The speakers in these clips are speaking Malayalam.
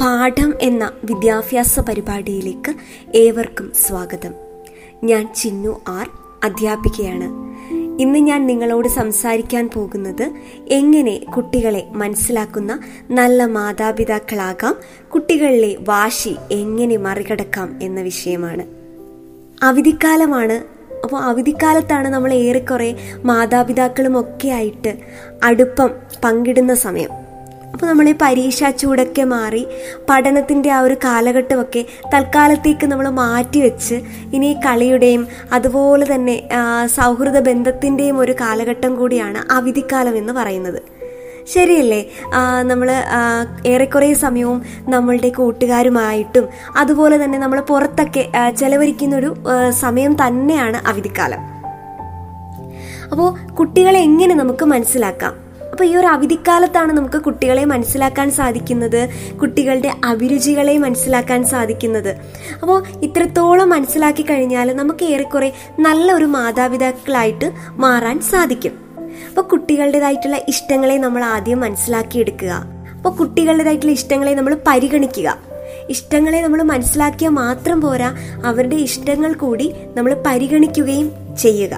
പാഠം എന്ന വിദ്യാഭ്യാസ പരിപാടിയിലേക്ക് ഏവർക്കും സ്വാഗതം. ഞാൻ ചിന്നു ആർ അധ്യാപികയാണ്. ഇന്ന് ഞാൻ നിങ്ങളോട് സംസാരിക്കാൻ പോകുന്നത് എങ്ങനെ കുട്ടികളെ മനസ്സിലാക്കുന്ന നല്ല മാതാപിതാക്കളാകാം കുട്ടികളിലെ വാശി എങ്ങനെ മറികടക്കാം എന്ന വിഷയമാണ്. അവധിക്കാലമാണ്. അപ്പോൾ അവധിക്കാലത്താണ് നമ്മൾ ഏറെക്കുറെ മാതാപിതാക്കളും ഒക്കെ ആയിട്ട് അടുപ്പം പങ്കിടുന്ന സമയം. അപ്പോൾ നമ്മൾ ഈ പരീക്ഷാ ചൂടൊക്കെ മാറി പഠനത്തിന്റെ ആ ഒരു കാലഘട്ടമൊക്കെ തൽക്കാലത്തേക്ക് നമ്മൾ മാറ്റിവെച്ച് ഇനി കളിയുടെയും അതുപോലെ തന്നെ സൗഹൃദ ബന്ധത്തിന്റെയും ഒരു കാലഘട്ടം കൂടിയാണ് അവധിക്കാലം എന്ന് പറയുന്നത്. ശരിയല്ലേ? നമ്മൾ ഏറെക്കുറെ സമയവും നമ്മളുടെ കൂട്ടുകാരുമായിട്ടും അതുപോലെ തന്നെ നമ്മൾ പുറത്തൊക്കെ ചെലവഴിക്കുന്നൊരു സമയം തന്നെയാണ് അവധിക്കാലം. അപ്പോൾ കുട്ടികളെ എങ്ങനെ നമുക്ക് മനസ്സിലാക്കാം? അപ്പോൾ ഈ ഒരു അവധിക്കാലത്താണ് നമുക്ക് കുട്ടികളെ മനസ്സിലാക്കാൻ സാധിക്കുന്നത് കുട്ടികളുടെ അഭിരുചികളെ മനസ്സിലാക്കാൻ സാധിക്കുന്നത്. അപ്പോൾ ഇത്രത്തോളം മനസ്സിലാക്കി കഴിഞ്ഞാൽ നമുക്ക് ഏറെക്കുറെ നല്ലൊരു മാതാപിതാക്കളായിട്ട് മാറാൻ സാധിക്കും. അപ്പോൾ കുട്ടികളുടേതായിട്ടുള്ള ഇഷ്ടങ്ങളെ നമ്മൾ ആദ്യം മനസ്സിലാക്കിയെടുക്കുക. അപ്പോൾ കുട്ടികളുടേതായിട്ടുള്ള ഇഷ്ടങ്ങളെ നമ്മൾ പരിഗണിക്കുക. ഇഷ്ടങ്ങളെ നമ്മൾ മനസ്സിലാക്കിയാൽ മാത്രം പോരാ അവരുടെ ഇഷ്ടങ്ങൾ കൂടി നമ്മൾ പരിഗണിക്കുകയും ചെയ്യുക.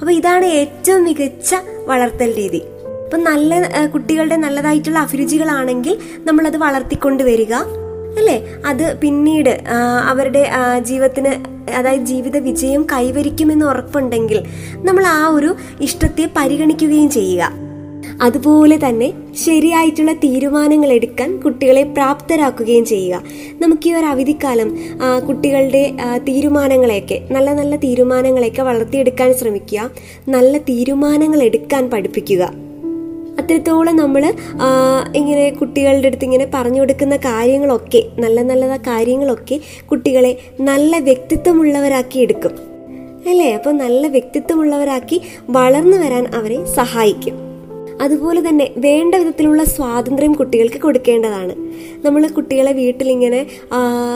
അപ്പോൾ ഇതാണ് ഏറ്റവും മികച്ച വളർത്തൽ രീതി. അപ്പം നല്ല കുട്ടികളുടെ നല്ലതായിട്ടുള്ള അഭിരുചികളാണെങ്കിൽ നമ്മളത് വളർത്തിക്കൊണ്ട് വരിക അല്ലേ? അത് പിന്നീട് അവരുടെ ജീവിതത്തിന് അതായത് ജീവിത വിജയം കൈവരിക്കുമെന്ന് ഉറപ്പുണ്ടെങ്കിൽ നമ്മൾ ആ ഒരു ഇഷ്ടത്തെ പരിഗണിക്കുകയും ചെയ്യുക. അതുപോലെ തന്നെ ശരിയായിട്ടുള്ള തീരുമാനങ്ങൾ എടുക്കാൻ കുട്ടികളെ പ്രാപ്തരാക്കുകയും ചെയ്യുക. നമുക്ക് ഈ ഒരു അവധിക്കാലം കുട്ടികളുടെ തീരുമാനങ്ങളെയൊക്കെ നല്ല നല്ല തീരുമാനങ്ങളെയൊക്കെ വളർത്തിയെടുക്കാൻ ശ്രമിക്കുക നല്ല തീരുമാനങ്ങൾ എടുക്കാൻ പഠിപ്പിക്കുക. അത്രത്തോളം നമ്മൾ ഇങ്ങനെ കുട്ടികളുടെ അടുത്ത് ഇങ്ങനെ പറഞ്ഞു കൊടുക്കുന്ന കാര്യങ്ങളൊക്കെ നല്ല നല്ല കാര്യങ്ങളൊക്കെ കുട്ടികളെ നല്ല വ്യക്തിത്വമുള്ളവരാക്കി എടുക്കും. അല്ലേ? അപ്പോൾ നല്ല വ്യക്തിത്വമുള്ളവരാക്കി വളർന്നു വരാൻ അവരെ സഹായിക്കും. അതുപോലെ തന്നെ വേണ്ട വിധത്തിലുള്ള സ്വാതന്ത്ര്യം കുട്ടികൾക്ക് കൊടുക്കേണ്ടതാണ്. നമ്മൾ കുട്ടികളെ വീട്ടിലിങ്ങനെ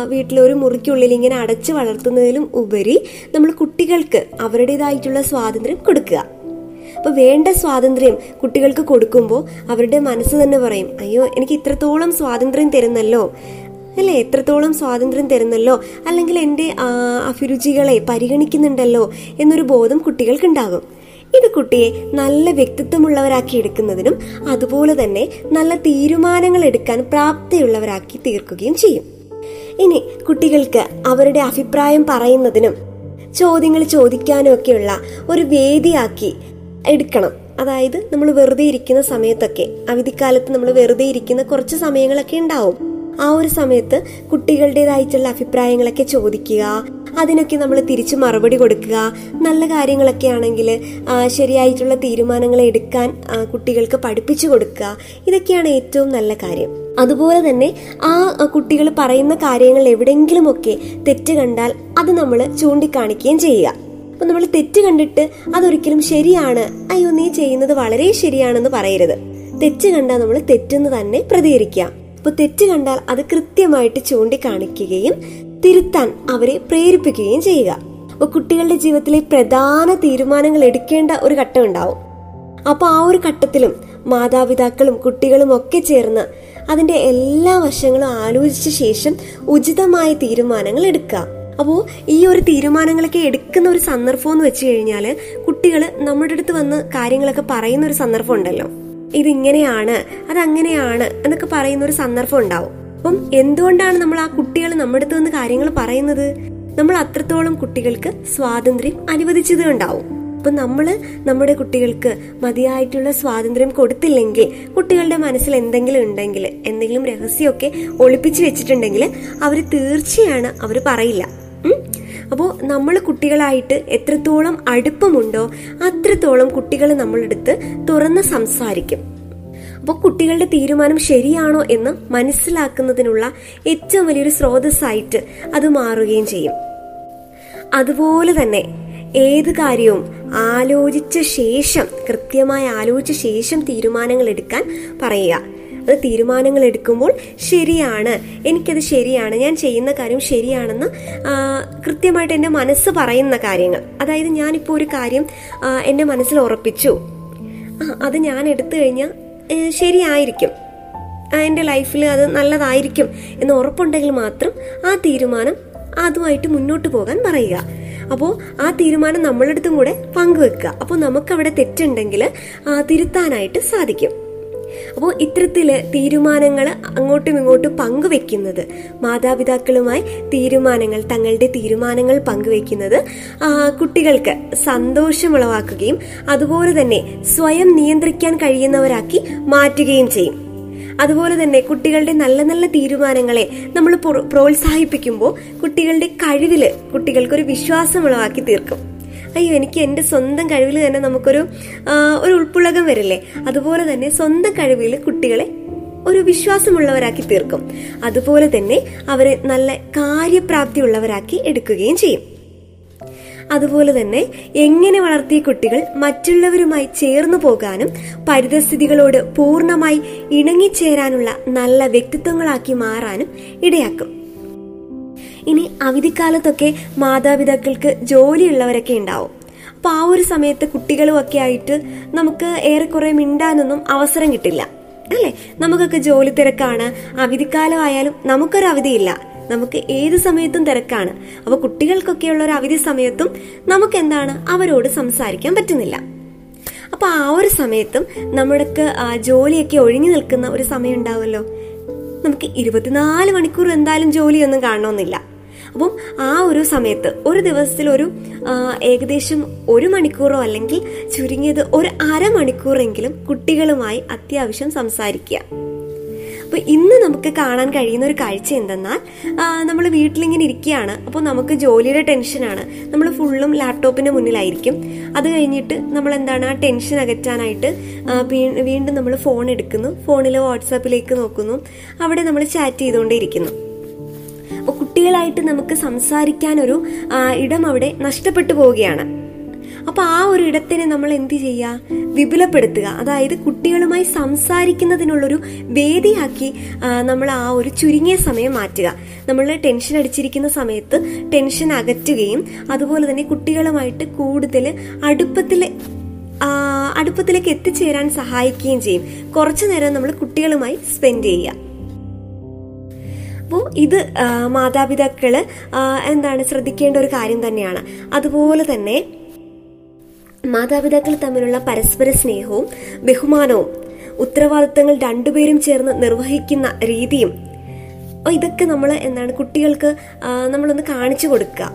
വീട്ടിലൊരു മുറിക്കുള്ളിൽ ഇങ്ങനെ അടച്ചു വളർത്തുന്നതിലും ഉപരി നമ്മൾ കുട്ടികൾക്ക് അവരുടേതായിട്ടുള്ള സ്വാതന്ത്ര്യം കൊടുക്കുക. അപ്പൊ വേണ്ട സ്വാതന്ത്ര്യം കുട്ടികൾക്ക് കൊടുക്കുമ്പോൾ അവരുടെ മനസ്സ് തന്നെ പറയും അയ്യോ എനിക്ക് ഇത്രത്തോളം സ്വാതന്ത്ര്യം തരുന്നല്ലോ. അല്ലെ? എത്രത്തോളം സ്വാതന്ത്ര്യം തരുന്നല്ലോ. അല്ലെങ്കിൽ എന്റെ അഭിരുചികളെ പരിഗണിക്കുന്നുണ്ടല്ലോ എന്നൊരു ബോധം കുട്ടികൾക്കുണ്ടാകും. ഇത് കുട്ടിയെ നല്ല വ്യക്തിത്വമുള്ളവരാക്കി എടുക്കുന്നതിനും അതുപോലെ തന്നെ നല്ല തീരുമാനങ്ങൾ എടുക്കാൻ പ്രാപ്തിയുള്ളവരാക്കി തീർക്കുകയും ചെയ്യും. ഇനി കുട്ടികൾക്ക് അവരുടെ അഭിപ്രായം പറയുന്നതിനും ചോദ്യങ്ങൾ ചോദിക്കാനും ഒക്കെയുള്ള ഒരു വേദിയാക്കി എടുക്കണം. അതായത് നമ്മൾ വെറുതെ ഇരിക്കുന്ന സമയത്തൊക്കെ അവധിക്കാലത്ത് നമ്മൾ വെറുതെ ഇരിക്കുന്ന കുറച്ച് സമയങ്ങളൊക്കെ ഉണ്ടാവും. ആ ഒരു സമയത്ത് കുട്ടികളുടേതായിട്ടുള്ള അഭിപ്രായങ്ങളൊക്കെ ചോദിക്കുക അതിനൊക്കെ നമ്മൾ തിരിച്ചു മറുപടി കൊടുക്കുക നല്ല കാര്യങ്ങളൊക്കെ ആണെങ്കിൽ ശരിയായിട്ടുള്ള തീരുമാനങ്ങൾ എടുക്കാൻ കുട്ടികൾക്ക് പഠിപ്പിച്ചു കൊടുക്കുക ഇതൊക്കെയാണ് ഏറ്റവും നല്ല കാര്യം. അതുപോലെ തന്നെ ആ കുട്ടികൾ പറയുന്ന കാര്യങ്ങൾ എവിടെയെങ്കിലുമൊക്കെ തെറ്റ് കണ്ടാൽ അത് നമ്മൾ ചൂണ്ടിക്കാണിക്കുകയും ചെയ്യുക. അപ്പൊ നമ്മൾ തെറ്റ് കണ്ടിട്ട് അതൊരിക്കലും ശരിയാണ്. അയ്യോ നീ ചെയ്യുന്നത് വളരെ ശരിയാണെന്ന് പറയരുത്. തെറ്റ് കണ്ടാൽ നമ്മൾ തെറ്റെന്ന് തന്നെ പ്രതികരിക്കുക. അപ്പൊ തെറ്റ് കണ്ടാൽ അത് കൃത്യമായിട്ട് ചൂണ്ടിക്കാണിക്കുകയും തിരുത്താൻ അവരെ പ്രേരിപ്പിക്കുകയും ചെയ്യുക. അപ്പൊ കുട്ടികളുടെ ജീവിതത്തിലെ പ്രധാന തീരുമാനങ്ങൾ എടുക്കേണ്ട ഒരു ഘട്ടം ഉണ്ടാവും. അപ്പൊ ആ ഒരു ഘട്ടത്തിലും മാതാപിതാക്കളും കുട്ടികളും ഒക്കെ ചേർന്ന് അതിന്റെ എല്ലാ വശങ്ങളും ആലോചിച്ച ശേഷം ഉചിതമായ തീരുമാനങ്ങൾ എടുക്കുക. അപ്പോൾ ഈ ഒരു തീരുമാനങ്ങളൊക്കെ എടുക്കുന്ന ഒരു സന്ദർഭം എന്ന് വെച്ച് കഴിഞ്ഞാൽ കുട്ടികൾ നമ്മുടെ അടുത്ത് വന്ന് കാര്യങ്ങളൊക്കെ പറയുന്ന ഒരു സന്ദർഭം ഉണ്ടല്ലോ. ഇതിങ്ങനെയാണ് അതങ്ങനെയാണ് എന്നൊക്കെ പറയുന്ന ഒരു സന്ദർഭം ഉണ്ടാവും. അപ്പം എന്തുകൊണ്ടാണ് നമ്മൾ ആ കുട്ടികൾ നമ്മുടെ അടുത്ത് വന്ന് കാര്യങ്ങൾ പറയുന്നത്? നമ്മൾ അത്രത്തോളം കുട്ടികൾക്ക് സ്വാതന്ത്ര്യം അനുവദിച്ചത് ഉണ്ടാവും. അപ്പൊ നമ്മൾ നമ്മുടെ കുട്ടികൾക്ക് മതിയായിട്ടുള്ള സ്വാതന്ത്ര്യം കൊടുത്തില്ലെങ്കിൽ കുട്ടികളുടെ മനസ്സിൽ എന്തെങ്കിലും ഉണ്ടെങ്കിൽ എന്തെങ്കിലും രഹസ്യമൊക്കെ ഒളിപ്പിച്ചു വെച്ചിട്ടുണ്ടെങ്കിൽ അവർ തീർച്ചയാണ് അവർ പറയില്ല. അപ്പോൾ നമ്മൾ കുട്ടികളായിട്ട് എത്രത്തോളം അടുപ്പമുണ്ടോ അത്രത്തോളം കുട്ടികൾ നമ്മളെടുത്ത് തുറന്ന് സംസാരിക്കും. അപ്പോൾ കുട്ടികളുടെ തീരുമാനം ശരിയാണോ എന്ന് മനസ്സിലാക്കുന്നതിനുള്ള ഏറ്റവും വലിയൊരു സ്രോതസ്സായിട്ട് അത് മാറുകയും ചെയ്യും. അതുപോലെ തന്നെ ഏത് കാര്യവും ആലോചിച്ച ശേഷം കൃത്യമായി ആലോചിച്ച ശേഷം തീരുമാനങ്ങൾ എടുക്കാൻ പറയുക. അത് തീരുമാനങ്ങൾ എടുക്കുമ്പോൾ ശരിയാണ്. എനിക്കത് ശരിയാണ്. ഞാൻ ചെയ്യുന്ന കാര്യം ശരിയാണെന്ന് കൃത്യമായിട്ട് എന്റെ മനസ്സ് പറയുന്ന കാര്യങ്ങൾ. അതായത് ഞാനിപ്പോൾ ഒരു കാര്യം എന്റെ മനസ്സിൽ ഉറപ്പിച്ചു. അത് ഞാൻ എടുത്തു കഴിഞ്ഞാൽ ശരിയായിരിക്കും. എന്റെ ലൈഫിൽ അത് നല്ലതായിരിക്കും എന്ന് ഉറപ്പുണ്ടെങ്കിൽ മാത്രം ആ തീരുമാനം അതുമായിട്ട് മുന്നോട്ട് പോകാൻ പറയുക. അപ്പോൾ ആ തീരുമാനം നമ്മളടുത്തും കൂടെ പങ്കുവെക്കുക. അപ്പോൾ നമുക്കവിടെ തെറ്റുണ്ടെങ്കിൽ തിരുത്താനായിട്ട് സാധിക്കും. അപ്പോൾ ഇത്തരത്തിൽ തീരുമാനങ്ങൾ അങ്ങോട്ടും ഇങ്ങോട്ടും പങ്കുവെക്കുന്നത് മാതാപിതാക്കളുമായി തീരുമാനങ്ങൾ തങ്ങളുടെ തീരുമാനങ്ങൾ പങ്കുവെക്കുന്നത് കുട്ടികൾക്ക് സന്തോഷമുളവാക്കുകയും അതുപോലെ തന്നെ സ്വയം നിയന്ത്രിക്കാൻ കഴിയുന്നവരാക്കി മാറ്റുകയും ചെയ്യും. അതുപോലെ തന്നെ കുട്ടികളുടെ നല്ല നല്ല തീരുമാനങ്ങളെ നമ്മൾ പ്രോത്സാഹിപ്പിക്കുമ്പോൾ കുട്ടികളുടെ കഴിവിൽ കുട്ടികൾക്കൊരു വിശ്വാസം ഉളവാക്കി തീർക്കും. അയ്യോ എനിക്ക് എന്റെ സ്വന്തം കഴിവിൽ തന്നെ നമുക്കൊരു ഒരു ഉൾപ്പുളകം വരില്ലേ? അതുപോലെ തന്നെ സ്വന്തം കഴിവിൽ കുട്ടികളെ ഒരു വിശ്വാസമുള്ളവരാക്കി തീർക്കും. അതുപോലെ തന്നെ അവരെ നല്ല കാര്യപ്രാപ്തിയുള്ളവരാക്കി എടുക്കുകയും ചെയ്യും. അതുപോലെ തന്നെ എങ്ങനെ വളർത്തിയ കുട്ടികൾ മറ്റുള്ളവരുമായി ചേർന്നു പോകാനും പരിതസ്ഥിതികളോട് പൂർണമായി ഇണങ്ങിച്ചേരാനുള്ള നല്ല വ്യക്തിത്വങ്ങളാക്കി മാറാനും ഇടയാക്കും. ഇനി അവധിക്കാലത്തൊക്കെ മാതാപിതാക്കൾക്ക് ജോലിയുള്ളവരൊക്കെ ഉണ്ടാവും. അപ്പൊ ആ ഒരു സമയത്ത് കുട്ടികളും ഒക്കെ ആയിട്ട് നമുക്ക് ഏറെക്കുറെ മിണ്ടാനൊന്നും അവസരം കിട്ടില്ല. അല്ലേ? നമുക്കൊക്കെ ജോലി തിരക്കാണ്. അവധിക്കാലം ആയാലും നമുക്കൊരു അവധിയില്ല. നമുക്ക് ഏത് സമയത്തും തിരക്കാണ്. അപ്പൊ കുട്ടികൾക്കൊക്കെയുള്ള ഒരു അവധി സമയത്തും നമുക്ക് എന്താണ് അവരോട് സംസാരിക്കാൻ പറ്റുന്നില്ല. അപ്പൊ ആ ഒരു സമയത്തും നമ്മുടെ ജോലിയൊക്കെ ഒഴിഞ്ഞു നിൽക്കുന്ന ഒരു സമയം ഉണ്ടാവുമല്ലോ. നമുക്ക് ഇരുപത്തിനാല് മണിക്കൂർ എന്തായാലും ജോലിയൊന്നും കാണണമെന്നില്ല. അപ്പം ആ ഒരു സമയത്ത് ഒരു ദിവസത്തിൽ ഒരു ഏകദേശം ഒരു മണിക്കൂറോ അല്ലെങ്കിൽ ചുരുങ്ങിയത് ഒരു അരമണിക്കൂറെങ്കിലും കുട്ടികളുമായി അത്യാവശ്യം സംസാരിക്കുക. അപ്പോൾ ഇന്ന് നമുക്ക് കാണാൻ കഴിയുന്ന ഒരു കാഴ്ച എന്തെന്നാൽ നമ്മൾ വീട്ടിലിങ്ങനെ ഇരിക്കുകയാണ്. അപ്പോൾ നമുക്ക് ജോലിയുടെ ടെൻഷനാണ് നമ്മൾ ഫുള്ളും ലാപ്ടോപ്പിന്റെ മുന്നിലായിരിക്കും. അത് കഴിഞ്ഞിട്ട് നമ്മൾ എന്താണ് ആ ടെൻഷൻ അകറ്റാനായിട്ട് വീണ്ടും നമ്മൾ ഫോൺ എടുക്കുന്നു. ഫോണിൽ വാട്സാപ്പിലേക്ക് നോക്കുന്നു. അവിടെ നമ്മൾ ചാറ്റ് ചെയ്തുകൊണ്ടേയിരിക്കുന്നു. അപ്പോൾ കുട്ടികളായിട്ട് നമുക്ക് സംസാരിക്കാൻ ഒരു ഇടം അവിടെ നഷ്ടപ്പെട്ടു പോവുകയാണ്. അപ്പൊ ആ ഒരു ഇടത്തിനെ നമ്മൾ എന്ത് ചെയ്യുക വിപുലപ്പെടുത്തുക. അതായത് കുട്ടികളുമായി സംസാരിക്കുന്നതിനുള്ളൊരു വേദിയാക്കി നമ്മൾ ആ ഒരു ചുരുങ്ങിയ സമയം മാറ്റുക. നമ്മൾ ടെൻഷൻ അടിച്ചിരിക്കുന്ന സമയത്ത് ടെൻഷൻ അകറ്റുകയും അതുപോലെ തന്നെ കുട്ടികളുമായിട്ട് കൂടുതൽ അടുപ്പത്തിൽ അടുപ്പത്തിലേക്ക് എത്തിച്ചേരാൻ സഹായിക്കുകയും ചെയ്യും. കുറച്ചു നേരം നമ്മൾ കുട്ടികളുമായി സ്പെൻഡ് ചെയ്യുക. അപ്പോൾ ഇത് മാതാപിതാക്കൾ എന്താണ് ശ്രദ്ധിക്കേണ്ട ഒരു കാര്യം തന്നെയാണ്. അതുപോലെ തന്നെ മാതാപിതാക്കൾ തമ്മിലുള്ള പരസ്പര സ്നേഹവും ബഹുമാനവും ഉത്തരവാദിത്തങ്ങൾ രണ്ടുപേരും ചേർന്ന് നിർവഹിക്കുന്ന രീതിയും ഇതൊക്കെ നമ്മൾ എന്താണ് കുട്ടികൾക്ക് നമ്മളൊന്ന് കാണിച്ചു കൊടുക്കുക.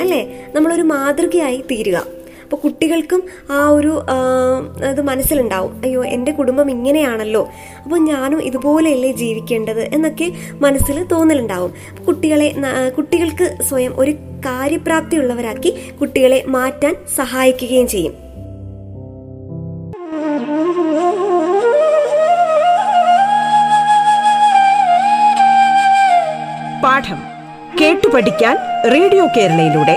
അല്ലേ? നമ്മളൊരു മാതൃകയായി തീരുക. അപ്പൊ കുട്ടികൾക്കും ആ ഒരു അത് മനസ്സിലുണ്ടാവും. അയ്യോ എന്റെ കുടുംബം ഇങ്ങനെയാണല്ലോ. അപ്പോൾ ഞാനും ഇതുപോലെയല്ലേ ജീവിക്കേണ്ടത് എന്നൊക്കെ മനസ്സിൽ തോന്നലുണ്ടാവും. കുട്ടികളെ കുട്ടികൾക്ക് സ്വയം ഒരു കാര്യപ്രാപ്തിയുള്ളവരാക്കി കുട്ടികളെ മാറ്റാൻ സഹായിക്കുകയും ചെയ്യും. പാഠം കേട്ടു പഠിക്കാൻ റേഡിയോ കേരളയിലൂടെ.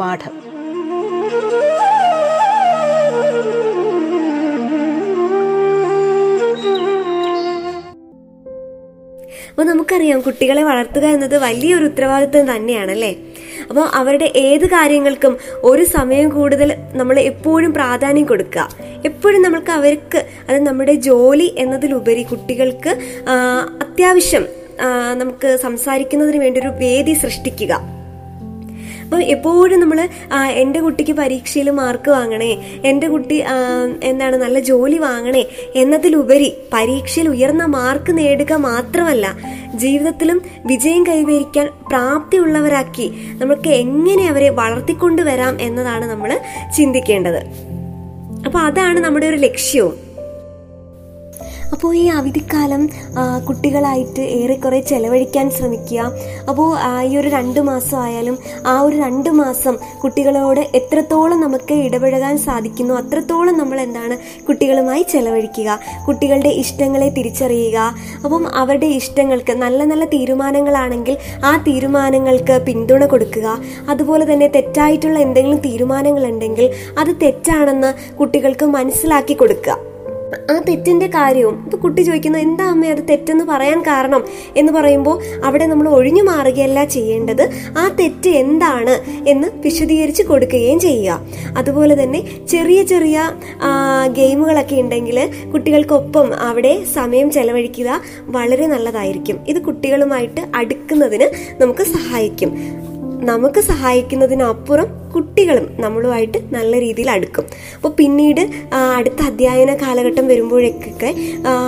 പാഠം. അപ്പോൾ നമുക്കറിയാം കുട്ടികളെ വളർത്തുക എന്നത് വലിയൊരു ഉത്തരവാദിത്വം തന്നെയാണല്ലേ? അപ്പോൾ അവരുടെ ഏത് കാര്യങ്ങൾക്കും ഒരു സമയം കൂടുതൽ നമ്മൾ എപ്പോഴും പ്രാധാന്യം കൊടുക്കുക. എപ്പോഴും നമ്മൾക്ക് അവർക്ക് അത് നമ്മുടെ ജോലി എന്നതിലുപരി കുട്ടികൾക്ക് അത്യാവശ്യം നമുക്ക് സംസാരിക്കുന്നതിന് വേണ്ടി ഒരു വേദി സൃഷ്ടിക്കുക. അപ്പം എപ്പോഴും നമ്മൾ എന്റെ കുട്ടിക്ക് പരീക്ഷയിൽ മാർക്ക് വാങ്ങണേ എന്റെ കുട്ടി എന്താണ് നല്ല ജോലി വാങ്ങണേ എന്നതിലുപരി പരീക്ഷയിൽ ഉയർന്ന മാർക്ക് നേടുക മാത്രമല്ല ജീവിതത്തിലും വിജയം കൈവരിക്കാൻ പ്രാപ്തിയുള്ളവരാക്കി നമുക്ക് എങ്ങനെ അവരെ വളർത്തിക്കൊണ്ടുവരാം എന്നതാണ് നമ്മൾ ചിന്തിക്കേണ്ടത്. അപ്പോൾ അതാണ് നമ്മുടെ ഒരു ലക്ഷ്യവും. അപ്പോൾ ഈ അവധിക്കാലം കുട്ടികളായിട്ട് ഏറെക്കുറെ ചെലവഴിക്കാൻ ശ്രമിക്കുക. അപ്പോൾ ഈ ഒരു രണ്ട് മാസം ആയാലും ആ ഒരു രണ്ട് മാസം കുട്ടികളോട് എത്രത്തോളം നമുക്ക് ഇടപഴകാൻ സാധിക്കുന്നു അത്രത്തോളം നമ്മൾ എന്താണ് കുട്ടികളുമായി ചെലവഴിക്കുക. കുട്ടികളുടെ ഇഷ്ടങ്ങളെ തിരിച്ചറിയുക. അപ്പം അവരുടെ ഇഷ്ടങ്ങൾക്ക് നല്ല നല്ല തീരുമാനങ്ങളാണെങ്കിൽ ആ തീരുമാനങ്ങൾക്ക് പിന്തുണ കൊടുക്കുക. അതുപോലെ തന്നെ തെറ്റായിട്ടുള്ള എന്തെങ്കിലും തീരുമാനങ്ങളുണ്ടെങ്കിൽ അത് തെറ്റാണെന്ന് കുട്ടികൾക്ക് മനസ്സിലാക്കി കൊടുക്കുക. ആ തെറ്റിന്റെ കാര്യവും ഇപ്പൊ കുട്ടി ചോദിക്കുന്നു എന്താ അമ്മ അത് തെറ്റെന്ന് പറയാൻ കാരണം? എന്ന് പറയുമ്പോൾ അവിടെ നമ്മൾ ഒഴിഞ്ഞു മാറുകയല്ല ചെയ്യേണ്ടത് ആ തെറ്റ് എന്താണ് എന്ന് വിശദീകരിച്ച് കൊടുക്കുകയും ചെയ്യുക. അതുപോലെ തന്നെ ചെറിയ ചെറിയ ഗെയിമുകളൊക്കെ ഉണ്ടെങ്കിൽ കുട്ടികൾക്കൊപ്പം അവിടെ സമയം ചെലവഴിക്കുക വളരെ നല്ലതായിരിക്കും. ഇത് കുട്ടികളുമായിട്ട് അടുക്കുന്നതിന് നമുക്ക് സഹായിക്കും. നമുക്ക് സഹായിക്കുന്നതിനപ്പുറം കുട്ടികളും നമ്മളുമായിട്ട് നല്ല രീതിയിൽ അടുക്കും. അപ്പോൾ പിന്നീട് അടുത്ത അധ്യയന കാലഘട്ടം വരുമ്പോഴേക്കൊക്കെ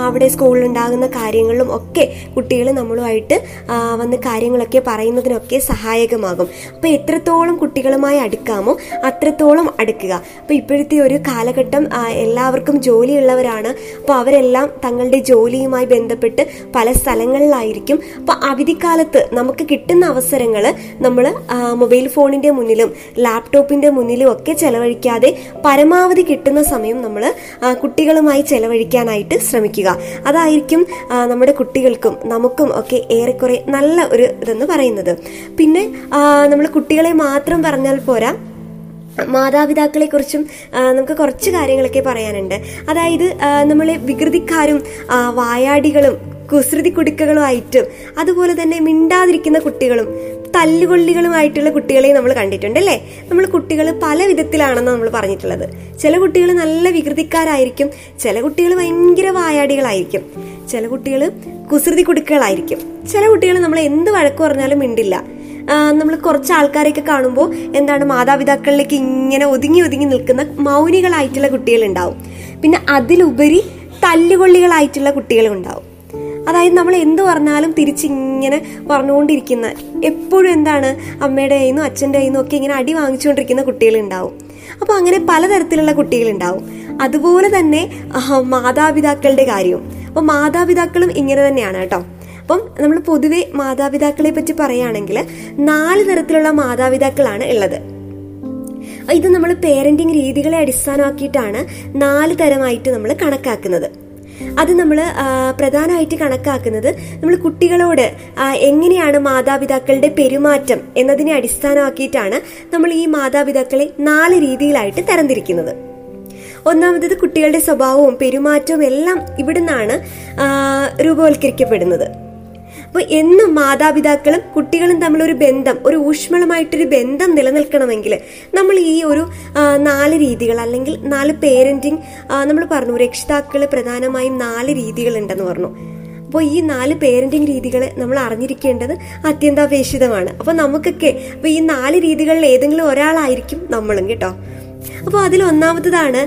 അവിടെ സ്കൂളിലുണ്ടാകുന്ന കാര്യങ്ങളിലും ഒക്കെ കുട്ടികൾ നമ്മളുമായിട്ട് വന്ന് കാര്യങ്ങളൊക്കെ പറയുന്നതിനൊക്കെ സഹായകമാകും. അപ്പോൾ എത്രത്തോളം കുട്ടികളുമായി അടുക്കാമോ അത്രത്തോളം അടുക്കുക. അപ്പോൾ ഇപ്പോഴത്തെ ഒരു കാലഘട്ടം എല്ലാവർക്കും ജോലിയുള്ളവരാണ്. അപ്പോൾ അവരെല്ലാം തങ്ങളുടെ ജോലിയുമായി ബന്ധപ്പെട്ട് പല സ്ഥലങ്ങളിലായിരിക്കും. അപ്പോൾ അവധിക്കാലത്ത് നമുക്ക് കിട്ടുന്ന അവസരങ്ങൾ നമ്മൾ മൊബൈൽ ഫോണിന്റെ മുന്നിലും ലാപ്ടോപ്പിന്റെ മുന്നിലും ഒക്കെ ചെലവഴിക്കാതെ പരമാവധി കിട്ടുന്ന സമയം നമ്മൾ കുട്ടികളുമായി ചെലവഴിക്കാനായിട്ട് ശ്രമിക്കുക. അതായിരിക്കും നമ്മുടെ കുട്ടികൾക്കും നമുക്കും ഒക്കെ ഏറെക്കുറെ നല്ല ഒരു ഇതെന്ന് പറയുന്നത്. പിന്നെ നമ്മൾ കുട്ടികളെ മാത്രം പറഞ്ഞാൽ പോരാ. മാതാപിതാക്കളെ കുറിച്ചും നമുക്ക് കുറച്ച് കാര്യങ്ങളൊക്കെ പറയാനുണ്ട്. അതായത് നമ്മൾ വികൃതിക്കാരും വായാടികളും കുസൃതി കുടുക്കകളുമായിട്ടും അതുപോലെ തന്നെ മിണ്ടാതിരിക്കുന്ന കുട്ടികളും തല്ലുകൊള്ളികളുമായിട്ടുള്ള കുട്ടികളെ നമ്മൾ കണ്ടിട്ടുണ്ട് അല്ലേ? നമ്മൾ കുട്ടികൾ പല വിധത്തിലാണെന്ന് നമ്മൾ പറഞ്ഞിട്ടുള്ളത്. ചില കുട്ടികൾ നല്ല വികൃതിക്കാരായിരിക്കും ചില കുട്ടികൾ ഭയങ്കര വായാടികളായിരിക്കും ചില കുട്ടികൾ കുസൃതി കുടുക്കുകളായിരിക്കും. ചില കുട്ടികൾ നമ്മൾ എന്ത് വഴക്ക് പറഞ്ഞാലും മിണ്ടില്ല. നമ്മൾ കുറച്ച് ആൾക്കാരെയൊക്കെ കാണുമ്പോൾ എന്താണ് മാതാപിതാക്കളിലേക്ക് ഇങ്ങനെ ഒതുങ്ങി ഒതുങ്ങി നിൽക്കുന്ന മൗനികളായിട്ടുള്ള കുട്ടികളുണ്ടാവും പിന്നെ അതിലുപരി തല്ലുകൊള്ളികളായിട്ടുള്ള കുട്ടികളും ഉണ്ടാവും. അതായത് നമ്മൾ എന്ത് പറഞ്ഞാലും തിരിച്ചിങ്ങനെ പറഞ്ഞുകൊണ്ടിരിക്കുന്ന എപ്പോഴും എന്താണ് അമ്മയുടെ കയ്യിൽ അച്ഛന്റെ കയ്യിൽ ഒക്കെ ഇങ്ങനെ അടി വാങ്ങിച്ചുകൊണ്ടിരിക്കുന്ന കുട്ടികളുണ്ടാവും. അപ്പോൾ അങ്ങനെ പലതരത്തിലുള്ള കുട്ടികളുണ്ടാവും. അതുപോലെ തന്നെ മാതാപിതാക്കളുടെ കാര്യവും. അപ്പോൾ മാതാപിതാക്കളും ഇങ്ങനെ തന്നെയാണ് കേട്ടോ. അപ്പം നമ്മൾ പൊതുവെ മാതാപിതാക്കളെ പറ്റി പറയുകയാണെങ്കിൽ നാല് തരത്തിലുള്ള മാതാപിതാക്കളാണ് ഉള്ളത്. ഇത് നമ്മൾ പേരന്റിങ് രീതികളെ അടിസ്ഥാനമാക്കിയിട്ടാണ് നാല് തരമായിട്ട് നമ്മൾ കണക്കാക്കുന്നത്. അത് നമ്മൾ പ്രധാനമായിട്ട് കണക്കാക്കുന്നത് നമ്മൾ കുട്ടികളോട് എങ്ങനെയാണ് മാതാപിതാക്കളുടെ പെരുമാറ്റം എന്നതിനെ അടിസ്ഥാനമാക്കിയിട്ടാണ് നമ്മൾ ഈ മാതാപിതാക്കളെ നാല് രീതിയിലായിട്ട് തരംതിരിക്കുന്നത്. ഒന്നാമത്തേത് കുട്ടികളുടെ സ്വഭാവവും പെരുമാറ്റവും എല്ലാം ഇവിടുന്നാണ് രൂപവൽക്കരിക്കപ്പെടുന്നത്. അപ്പോൾ എന്നും മാതാപിതാക്കളും കുട്ടികളും തമ്മിൽ ഒരു ബന്ധം ഒരു ഊഷ്മളമായിട്ടൊരു ബന്ധം നിലനിൽക്കണമെങ്കിൽ നമ്മൾ ഈ ഒരു നാല് രീതികൾ അല്ലെങ്കിൽ നാല് പേരന്റിങ് നമ്മൾ പറഞ്ഞു രക്ഷിതാക്കൾ പ്രധാനമായും നാല് രീതികൾ ഉണ്ടെന്ന് പറഞ്ഞു. അപ്പോൾ ഈ നാല് പേരന്റിങ് രീതികൾ നമ്മൾ അറിഞ്ഞിരിക്കേണ്ടത് അത്യന്താപേക്ഷിതമാണ്. അപ്പോൾ നമുക്കൊക്കെ അപ്പോൾ ഈ നാല് രീതികളിൽ ഏതെങ്കിലും ഒരാളായിരിക്കും നമ്മളും കേട്ടോ. അപ്പോൾ അതിൽ ഒന്നാമത്തതാണ്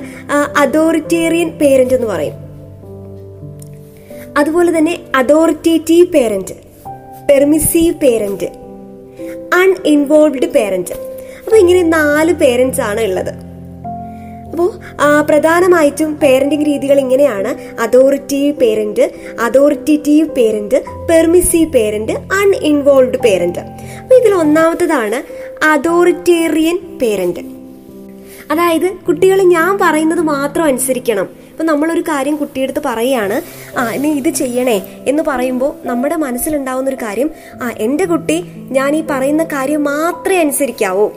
അതോറിറ്റേറിയൻ പേരന്റ് എന്ന് പറയും. അതുപോലെ തന്നെ authoritative parent permissive parent uninvolved parent. അപ്പോൾ ഇങ്ങനെ നാല് പേരൻസ് ആണ് ഉള്ളത്. അപ്പോൾ പ്രധാനമായിട്ടും പേരന്റിംഗ് രീതികൾ ഇങ്ങനെയാണ്. Authoritative parent authoritative parent permissive parent uninvolved parent. അപ്പോൾ ഇതിൽ ഒന്നാമത്തതാണ് അതോറിറ്റേറിയൻ പേരന്റ്. അതായത് കുട്ടികൾ ഞാൻ പറയുന്നത് മാത്രം അനുസരിക്കണം. ഇപ്പൊ നമ്മളൊരു കാര്യം കുട്ടിയെടുത്ത് പറയുകയാണ് ആ നീ ഇത് ചെയ്യണേ എന്ന് പറയുമ്പോൾ നമ്മുടെ മനസ്സിലുണ്ടാവുന്ന ഒരു കാര്യം ആ എന്റെ കുട്ടി ഞാൻ ഈ പറയുന്ന കാര്യം മാത്രമേ അനുസരിക്കാവൂ.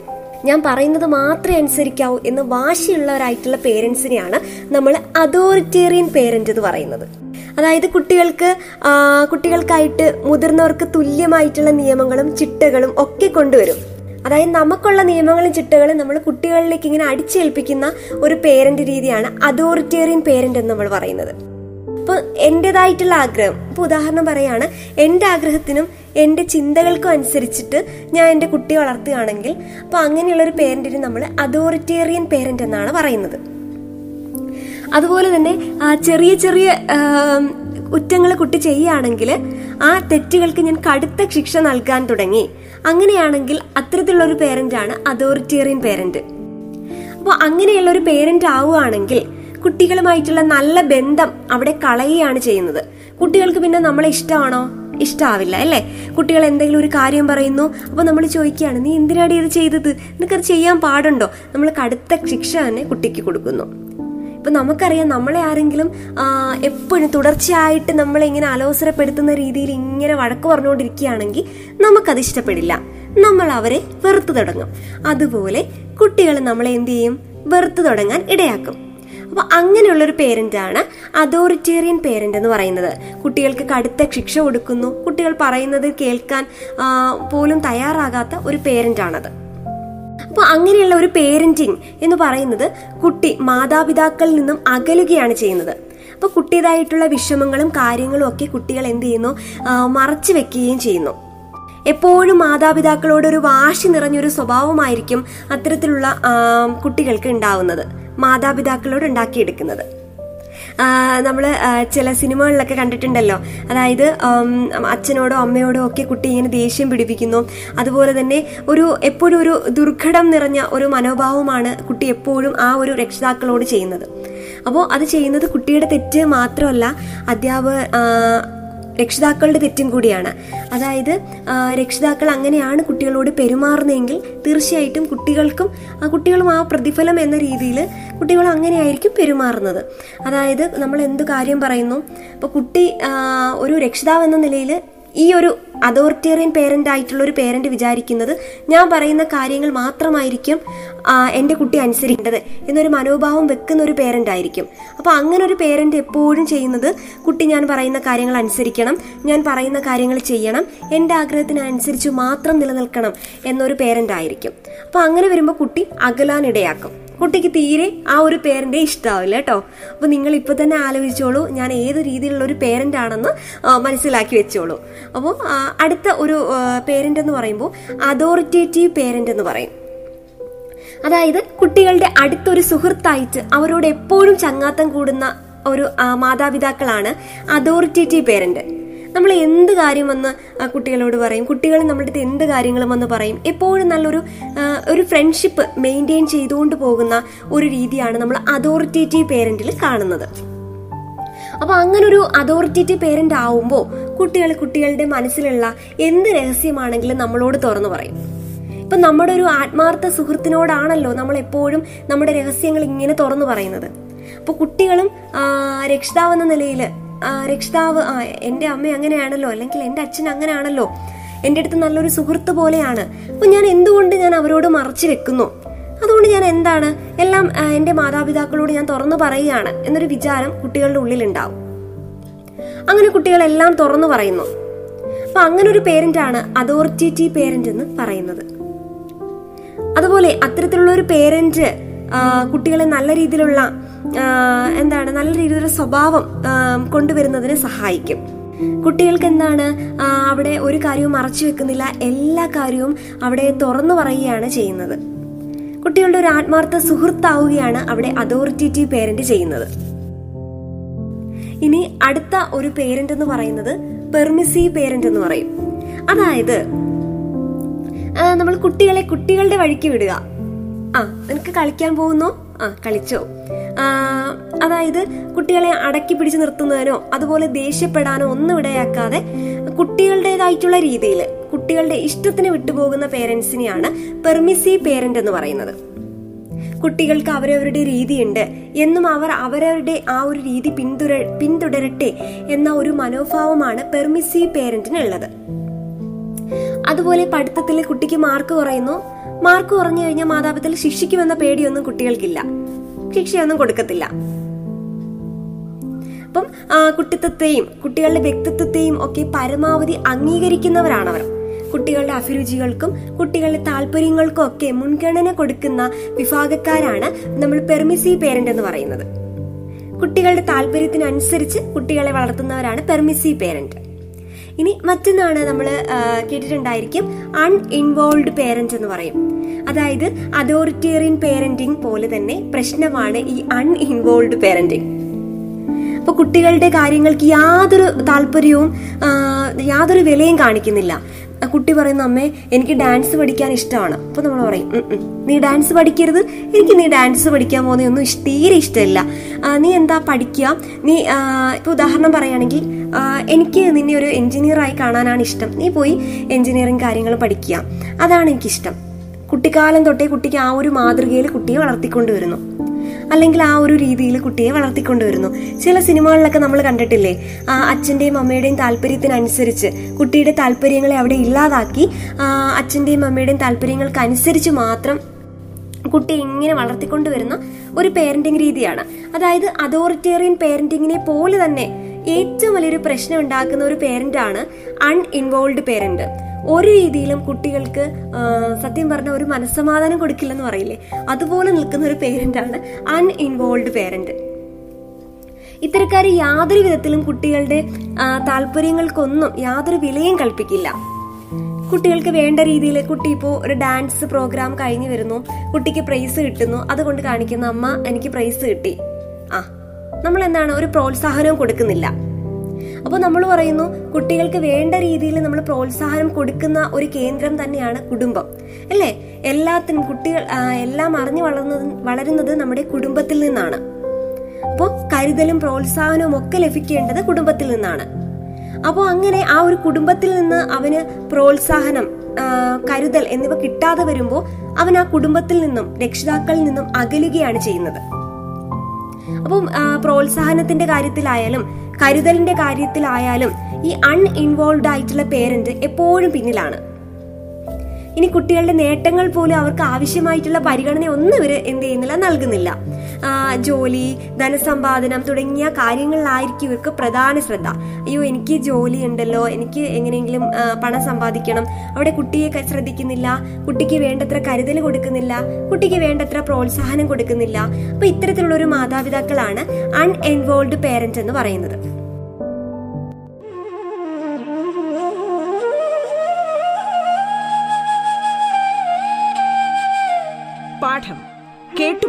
ഞാൻ പറയുന്നത് മാത്രമേ അനുസരിക്കാവൂ എന്ന് വാശിയുള്ളവരായിട്ടുള്ള പേരൻസിനെയാണ് നമ്മൾ അതോറിറ്റേറിയൻ പേരന്റ് എന്ന് പറയുന്നത്. അതായത് കുട്ടികൾക്ക് കുട്ടികൾക്കായിട്ട് മുതിർന്നവർക്ക് തുല്യമായിട്ടുള്ള നിയമങ്ങളും ചിട്ടകളും ഒക്കെ കൊണ്ടുവരും. അതായത് നമുക്കുള്ള നിയമങ്ങളും ചിട്ടകളും നമ്മൾ കുട്ടികളിലേക്ക് ഇങ്ങനെ അടിച്ചേൽപ്പിക്കുന്ന ഒരു പേരന്റ് രീതിയാണ് അതോറിറ്റേറിയൻ പേരന്റ് എന്ന് നമ്മൾ പറയുന്നത്. അപ്പൊ എന്റേതായിട്ടുള്ള ആഗ്രഹം. ഇപ്പൊ ഉദാഹരണം പറയാണ് എന്റെ ആഗ്രഹത്തിനും എന്റെ ചിന്തകൾക്കും അനുസരിച്ചിട്ട് ഞാൻ എന്റെ കുട്ടിയെ വളർത്തുകയാണെങ്കിൽ അപ്പൊ അങ്ങനെയുള്ള ഒരു പേരന്റിന് നമ്മൾ അതോറിറ്റേറിയൻ പേരന്റ് എന്നാണ് പറയുന്നത്. അതുപോലെ തന്നെ ചെറിയ ചെറിയ കുറ്റങ്ങൾ കുട്ടി ചെയ്യുകയാണെങ്കിൽ ആ തെറ്റുകൾക്ക് ഞാൻ കടുത്ത ശിക്ഷ നൽകാൻ തുടങ്ങി. അങ്ങനെയാണെങ്കിൽ അത്തരത്തിലുള്ള ഒരു പേരന്റാണ് അതോറിറ്റേറിയൻ പേരന്റ് അപ്പോൾ അങ്ങനെയുള്ള ഒരു പേരന്റ് ആവുകയാണെങ്കിൽ കുട്ടികളുമായിട്ടുള്ള നല്ല ബന്ധം അവിടെ കളയുകയാണ് ചെയ്യുന്നത്. കുട്ടികൾക്ക് പിന്നെ നമ്മളെ ഇഷ്ടമാണോ? ഇഷ്ടാവില്ല അല്ലേ? കുട്ടികൾ എന്തെങ്കിലും ഒരു കാര്യം പറയുന്നു അപ്പോൾ നമ്മൾ ചോദിക്കുകയാണ് നീ എന്തിനാടി ഇത് ചെയ്തത്? നിനക്കത് ചെയ്യാൻ പാടുണ്ടോ? നമ്മൾ കടുത്ത ശിക്ഷ തന്നെ കുട്ടിക്ക് കൊടുക്കുന്നു. ഇപ്പൊ നമുക്കറിയാം നമ്മളെ ആരെങ്കിലും എപ്പോഴും തുടർച്ചയായിട്ട് നമ്മളെ ഇങ്ങനെ അലോസരപ്പെടുത്തുന്ന രീതിയിൽ ഇങ്ങനെ വഴക്ക് പറഞ്ഞുകൊണ്ടിരിക്കുകയാണെങ്കിൽ നമുക്കത് ഇഷ്ടപ്പെടില്ല. നമ്മൾ അവരെ വെറുത്തു തുടങ്ങും. അതുപോലെ കുട്ടികൾ നമ്മളെ എന്ത് ചെയ്യും? വെറുത്തു തുടങ്ങാൻ ഇടയാക്കും. അപ്പൊ അങ്ങനെയുള്ളൊരു പേരന്റ് ആണ് അതോറിറ്റേറിയൻ പേരന്റ് എന്ന് പറയുന്നത്. കുട്ടികൾക്ക് കടുത്ത ശിക്ഷ കൊടുക്കുന്നു. കുട്ടികൾ പറയുന്നത് കേൾക്കാൻ പോലും തയ്യാറാകാത്ത ഒരു പേരന്റ് ആണത്. അപ്പോൾ അങ്ങനെയുള്ള ഒരു പേരന്റിങ് എന്ന് പറയുന്നത് കുട്ടി മാതാപിതാക്കളിൽ നിന്നും അകലുകയാണ് ചെയ്യുന്നത്. അപ്പോൾ കുട്ടിയതായിട്ടുള്ള വിഷമങ്ങളും കാര്യങ്ങളും ഒക്കെ കുട്ടികൾ എന്ത് ചെയ്യുന്നു? മറച്ചു വെക്കുകയും ചെയ്യുന്നു. എപ്പോഴും മാതാപിതാക്കളോട് ഒരു വാശി നിറഞ്ഞൊരു സ്വഭാവമായിരിക്കും അത്തരത്തിലുള്ള കുട്ടികൾക്ക് ഉണ്ടാവുന്നത്. മാതാപിതാക്കളോട് ഉണ്ടാക്കിയെടുക്കുന്നത്. നമ്മൾ ചില സിനിമകളിലൊക്കെ കണ്ടിട്ടുണ്ടല്ലോ. അതായത് അച്ഛനോടോ അമ്മയോടോ ഒക്കെ കുട്ടി ഇങ്ങനെ ദേഷ്യം പിടിപ്പിക്കുന്നു. അതുപോലെ തന്നെ ഒരു എപ്പോഴും ഒരു ദുർഘടം നിറഞ്ഞ ഒരു മനോഭാവമാണ് കുട്ടി എപ്പോഴും ആ ഒരു രക്ഷിതാക്കളോട് ചെയ്യുന്നത്. അപ്പോൾ അത് ചെയ്യുന്നത് കുട്ടിയുടെ തെറ്റ് മാത്രമല്ല അധ്യാപക രക്ഷിതാക്കളുടെ തെറ്റും കൂടിയാണ്. അതായത് രക്ഷിതാക്കൾ അങ്ങനെയാണ് കുട്ടികളോട് പെരുമാറുന്നതെങ്കിൽ തീർച്ചയായിട്ടും കുട്ടികൾക്കും ആ കുട്ടികളും ആ പ്രതിഫലം എന്ന രീതിയിൽ കുട്ടികൾ അങ്ങനെയായിരിക്കും പെരുമാറുന്നത്. അതായത് നമ്മൾ എന്ത് കാര്യം പറയുന്നു? ഇപ്പോൾ കുട്ടി ഒരു രക്ഷിതാവ് എന്ന നിലയിൽ ഈ ഒരു അതോറിറ്റേറിയൻ പേരന്റ് ആയിട്ടുള്ള ഒരു പേരന്റ് വിചാരിക്കുന്നത് ഞാൻ പറയുന്ന കാര്യങ്ങൾ മാത്രമായിരിക്കും എന്റെ കുട്ടി അനുസരിക്കേണ്ടത് എന്നൊരു മനോഭാവം വെക്കുന്ന ഒരു പേരന്റ് ആയിരിക്കും. അപ്പോൾ അങ്ങനെ ഒരു പേരന്റ് എപ്പോഴും ചെയ്യുന്നത് കുട്ടി ഞാൻ പറയുന്ന കാര്യങ്ങൾ അനുസരിക്കണം ഞാൻ പറയുന്ന കാര്യങ്ങൾ ചെയ്യണം എന്റെ ആഗ്രഹത്തിനനുസരിച്ച് മാത്രം നിലനിൽക്കണം എന്നൊരു പേരന്റ് ആയിരിക്കും. അപ്പോൾ അങ്ങനെ വരുമ്പോൾ കുട്ടി അകലാനിടയാക്കും. കുട്ടിക്ക് തീരെ ആ ഒരു പേരന്റെ ഇഷ്ടാവില്ല കേട്ടോ. അപ്പൊ നിങ്ങൾ ഇപ്പൊ തന്നെ ആലോചിച്ചോളൂ ഞാൻ ഏത് രീതിയിലുള്ള ഒരു പേരന്റ് ആണെന്ന് മനസ്സിലാക്കി വെച്ചോളൂ. അപ്പോൾ അടുത്ത ഒരു പേരന്റ് എന്ന് പറയുമ്പോൾ അതോറിറ്റേറ്റീവ് പേരന്റ് എന്ന് പറയും. അതായത് കുട്ടികളുടെ അടുത്തൊരു സുഹൃത്തായിട്ട് അവരോട് എപ്പോഴും ചങ്ങാത്തം കൂടുന്ന ഒരു മാതാപിതാക്കളാണ് അതോറിറ്റേറ്റീവ് പേരന്റ് നമ്മൾ എന്ത് കാര്യം വന്ന് ആ, കുട്ടികളോട് പറയും? കുട്ടികൾ നമ്മുടെ അടുത്ത് എന്ത് കാര്യങ്ങളും വന്ന് പറയും? എപ്പോഴും നല്ലൊരു ഒരു ഫ്രണ്ട്ഷിപ്പ് മെയിന്റെയിൻ ചെയ്തുകൊണ്ട് പോകുന്ന ഒരു രീതിയാണ് നമ്മൾ അതോറിറ്റേറ്റീവ് പേരന്റിൽ കാണുന്നത്. അപ്പോൾ അങ്ങനൊരു അതോറിറ്റേറ്റീവ് പേരന്റ് ആവുമ്പോൾ കുട്ടികൾ കുട്ടികളുടെ മനസ്സിലുള്ള എന്ത് രഹസ്യമാണെങ്കിലും നമ്മളോട് തുറന്നു പറയും. ഇപ്പൊ നമ്മുടെ ഒരു ആത്മാർത്ഥ സുഹൃത്തിനോടാണല്ലോ നമ്മൾ എപ്പോഴും നമ്മുടെ രഹസ്യങ്ങൾ ഇങ്ങനെ തുറന്നു പറയുന്നത്. അപ്പോൾ കുട്ടികളും രക്ഷിതാവെന്ന രക്ഷിതാവ് നിലയിൽ രക്ഷിതാവ് ആ, എന്റെ അമ്മ അങ്ങനെയാണല്ലോ അല്ലെങ്കിൽ എന്റെ അച്ഛൻ അങ്ങനെയാണല്ലോ. എന്റെ അടുത്ത് നല്ലൊരു സുഹൃത്ത് പോലെയാണ്. അപ്പോൾ ഞാൻ എന്തുകൊണ്ട് ഞാൻ അവരോട് മറച്ചു വെക്കുന്നു? അതുകൊണ്ട് ഞാൻ എന്താണ്? എല്ലാം എന്റെ മാതാപിതാക്കളോട് ഞാൻ തുറന്നു പറയുകയാണ് എന്നൊരു വിചാരം കുട്ടികളുടെ ഉള്ളിലുണ്ടാവും. അങ്ങനെ കുട്ടികളെല്ലാം തുറന്നു പറയുന്നു. അപ്പൊ അങ്ങനെ ഒരു പേരന്റ് ആണ് അതോറിറ്റേറ്റീവ് പേരന്റ് എന്ന് പറയുന്നത്. അതുപോലെ അത്തരത്തിലുള്ള ഒരു പേരന്റ് കുട്ടികളെ നല്ല രീതിയിലുള്ള എന്താണ് നല്ല രീതിയിലുള്ള സ്വഭാവം കൊണ്ടുവരുന്നതിന് സഹായിക്കും. കുട്ടികൾക്ക് എന്താണ് അവിടെ ഒരു കാര്യവും മറച്ചു വെക്കുന്നില്ല എല്ലാ കാര്യവും അവിടെ തുറന്നു പറയുകയാണ് ചെയ്യുന്നത്. കുട്ടികളുടെ ഒരു ആത്മാർത്ഥ സുഹൃത്താവുകയാണ് അവിടെ അതോറിറ്റേറ്റീവ് പേരന്റ് ചെയ്യുന്നത്. ഇനി അടുത്ത ഒരു പേരന്റ് എന്ന് പറയുന്നത് പെർമിസീവ് പേരന്റ് എന്ന് പറയും. അതായത് നമ്മൾ കുട്ടികളെ കുട്ടികളുടെ വഴിക്ക് വിടുക. ആ നിനക്ക് കളിക്കാൻ പോകുന്നോ? ആ കളിച്ചോ. അതായത് കുട്ടികളെ അടക്കി പിടിച്ച് നിർത്തുന്നതിനോ അതുപോലെ ദേഷ്യപ്പെടാനോ ഒന്നും ഇടയാക്കാതെ കുട്ടികളുടേതായിട്ടുള്ള രീതിയിൽ കുട്ടികളുടെ ഇഷ്ടത്തിന് വിട്ടുപോകുന്ന പേരൻസിനെയാണ് പെർമിസീവ് പേരന്റ് എന്ന് പറയുന്നത്. കുട്ടികൾക്ക് അവരവരുടെ രീതിയുണ്ട് എന്നും അവർ അവരവരുടെ ആ ഒരു രീതി പിന്തുട പിന്തുടരട്ടെ എന്ന ഒരു മനോഭാവമാണ് പെർമിസീവ് പേരന്റിനുള്ളത്. അതുപോലെ പഠിത്തത്തിൽ കുട്ടിക്ക് മാർക്ക് കുറയുന്നു മാർക്ക് കുറഞ്ഞു കഴിഞ്ഞാൽ മാതാപിതാക്കൾ ശിക്ഷിക്കുമെന്ന പേടിയൊന്നും കുട്ടികൾക്കില്ല. ശിക്ഷയൊന്നും കൊടുക്കത്തില്ല. അപ്പം കുട്ടിത്വത്തെയും കുട്ടികളുടെ വ്യക്തിത്വത്തെയും ഒക്കെ പരമാവധി അംഗീകരിക്കുന്നവരാണവർ. കുട്ടികളുടെ അഭിരുചികൾക്കും കുട്ടികളുടെ താല്പര്യങ്ങൾക്കും ഒക്കെ മുൻഗണന കൊടുക്കുന്ന വിഭാഗക്കാരാണ് നമ്മൾ പെർമിസീവ് പേരന്റ് എന്ന് പറയുന്നത്. കുട്ടികളുടെ താല്പര്യത്തിനനുസരിച്ച് കുട്ടികളെ വളർത്തുന്നവരാണ് പെർമിസീവ് പേരന്റ്. ഇനി മറ്റൊന്നാണ് നമ്മൾ കേട്ടിട്ടുണ്ടായിരിക്കും അൺഇൻവോൾവ് പേരന്റ് എന്ന് പറയും. അതായത് അതോറിറ്റേറിയൻ പേരന്റിങ് പോലെ തന്നെ പ്രശ്നമാണ് ഈ അൺഇൻവോൾവ് പേരന്റിങ് അപ്പൊ കുട്ടികളുടെ കാര്യങ്ങൾക്ക് യാതൊരു താല്പര്യവും യാതൊരു വിലയും കാണിക്കുന്നില്ല. കുട്ടി പറയുന്ന അമ്മേ എനിക്ക് ഡാൻസ് പഠിക്കാൻ ഇഷ്ടമാണ്. അപ്പൊ നമ്മൾ പറയും "ഉം, ഉം, നീ ഡാൻസ് പഠിക്കരുത്. എനിക്ക് നീ ഡാൻസ് പഠിക്കാൻ പോകുന്നതൊന്നും തീരെ ഇഷ്ടമില്ല. നീ എന്താ പഠിക്കുക? നീ ഇപ്പൊ ഉദാഹരണം പറയുകയാണെങ്കിൽ എനിക്ക് നിന്നെ ഒരു എഞ്ചിനീയറായി കാണാനാണ് ഇഷ്ടം. നീ പോയി എഞ്ചിനീയറിംഗ് കാര്യങ്ങൾ പഠിക്കുക. അതാണ് എനിക്കിഷ്ടം. കുട്ടിക്കാലം തൊട്ടേ കുട്ടിക്ക് ആ ഒരു മാതൃകയിൽ കുട്ടിയെ വളർത്തിക്കൊണ്ടുവരുന്നു. അല്ലെങ്കിൽ ആ ഒരു രീതിയിൽ കുട്ടിയെ വളർത്തിക്കൊണ്ടുവരുന്നു. ചില സിനിമകളിലൊക്കെ നമ്മൾ കണ്ടിട്ടില്ലേ? ആ അച്ഛന്റെയും അമ്മയുടെയും താല്പര്യത്തിനനുസരിച്ച് കുട്ടിയുടെ താല്പര്യങ്ങളെ അവിടെ ഇല്ലാതാക്കി ആ അച്ഛന്റെയും അമ്മയുടെയും താല്പര്യങ്ങൾക്ക് അനുസരിച്ച് മാത്രം കുട്ടി ഇങ്ങനെ വളർത്തിക്കൊണ്ടുവരുന്ന ഒരു പേരന്റിംഗ് രീതിയാണ്. അതായത് അതോറിറ്റേറിയൻ പേരന്റിങ്ങിനെ പോലെ തന്നെ ഏറ്റവും വലിയൊരു പ്രശ്നം ഉണ്ടാക്കുന്ന ഒരു പേരന്റാണ് അൺഇൻവോൾവ്ഡ് പേരന്റ് ഒരു രീതിയിലും കുട്ടികൾക്ക് സത്യം പറഞ്ഞ ഒരു മനസ്സമാധാനം കൊടുക്കില്ലെന്ന് പറയില്ലേ? അതുപോലെ നിൽക്കുന്ന ഒരു പേരന്റാണ് അൺഇൻവോൾവ്ഡ് പേരന്റ് ഇത്തരക്കാർ യാതൊരു വിധത്തിലും കുട്ടികളുടെ താല്പര്യങ്ങൾക്കൊന്നും യാതൊരു വിലയും കൽപ്പിക്കില്ല. കുട്ടികൾക്ക് വേണ്ട രീതിയിൽ കുട്ടി ഇപ്പോൾ ഒരു ഡാൻസ് പ്രോഗ്രാം കഴിഞ്ഞു വരുന്നു. കുട്ടിക്ക് പ്രൈസ് കിട്ടുന്നു. അതുകൊണ്ട് കാണിക്കുന്ന അമ്മ എനിക്ക് പ്രൈസ് കിട്ടി. ആ നമ്മൾ എന്താണ് ഒരു പ്രോത്സാഹനവും കൊടുക്കുന്നില്ല. അപ്പോൾ നമ്മൾ പറയുന്നു കുട്ടികൾക്ക് വേണ്ട രീതിയിൽ നമ്മൾ പ്രോത്സാഹനം കൊടുക്കുന്ന ഒരു കേന്ദ്രം തന്നെയാണ് കുടുംബം. അല്ലേ? എല്ലാത്തിനും കുട്ടികൾ എല്ലാം അറിഞ്ഞു വളർന്നത് വളരുന്നത് നമ്മുടെ കുടുംബത്തിൽ നിന്നാണ്. അപ്പോൾ കരുതലും പ്രോത്സാഹനവും ഒക്കെ ലഭിക്കേണ്ടത് കുടുംബത്തിൽ നിന്നാണ്. അപ്പോൾ അങ്ങനെ ആ ഒരു കുടുംബത്തിൽ നിന്ന് അവന് പ്രോത്സാഹനം കരുതൽ എന്നിവ കിട്ടാതെ വരുമ്പോൾ അവൻ ആ കുടുംബത്തിൽ നിന്നും രക്ഷിതാക്കളിൽ നിന്നും അകലുകയാണ് ചെയ്യുന്നത്. അപ്പം പ്രോത്സാഹനത്തിന്റെ കാര്യത്തിലായാലും കരുതലിന്റെ കാര്യത്തിലായാലും ഈ അൺ അൺഇൻവോൾവ് ആയിട്ടുള്ള പേരന്റ് എപ്പോഴും പിന്നിലാണ്. ഇനി കുട്ടികളുടെ നേട്ടങ്ങൾ പോലും അവർക്ക് ആവശ്യമായിട്ടുള്ള പരിഗണന ഒന്നും ഇവർ എന്ത് ചെയ്യുന്നില്ല നൽകുന്നില്ല. ജോലി ധനസമ്പാദനം തുടങ്ങിയ കാര്യങ്ങളിലായിരിക്കും ഇവർക്ക് പ്രധാന ശ്രദ്ധ. അയ്യോ എനിക്ക് ജോലി ഉണ്ടല്ലോ എനിക്ക് എങ്ങനെയെങ്കിലും പണം സമ്പാദിക്കണം. അവിടെ കുട്ടിയെ ശ്രദ്ധിക്കുന്നില്ല കുട്ടിക്ക് വേണ്ടത്ര കരുതൽ കൊടുക്കുന്നില്ല കുട്ടിക്ക് വേണ്ടത്ര പ്രോത്സാഹനം കൊടുക്കുന്നില്ല. അപ്പൊ ഇത്തരത്തിലുള്ള ഒരു മാതാപിതാക്കളാണ് അൺഎൻവോൾവ് പേരന്റ് എന്ന് പറയുന്നത്.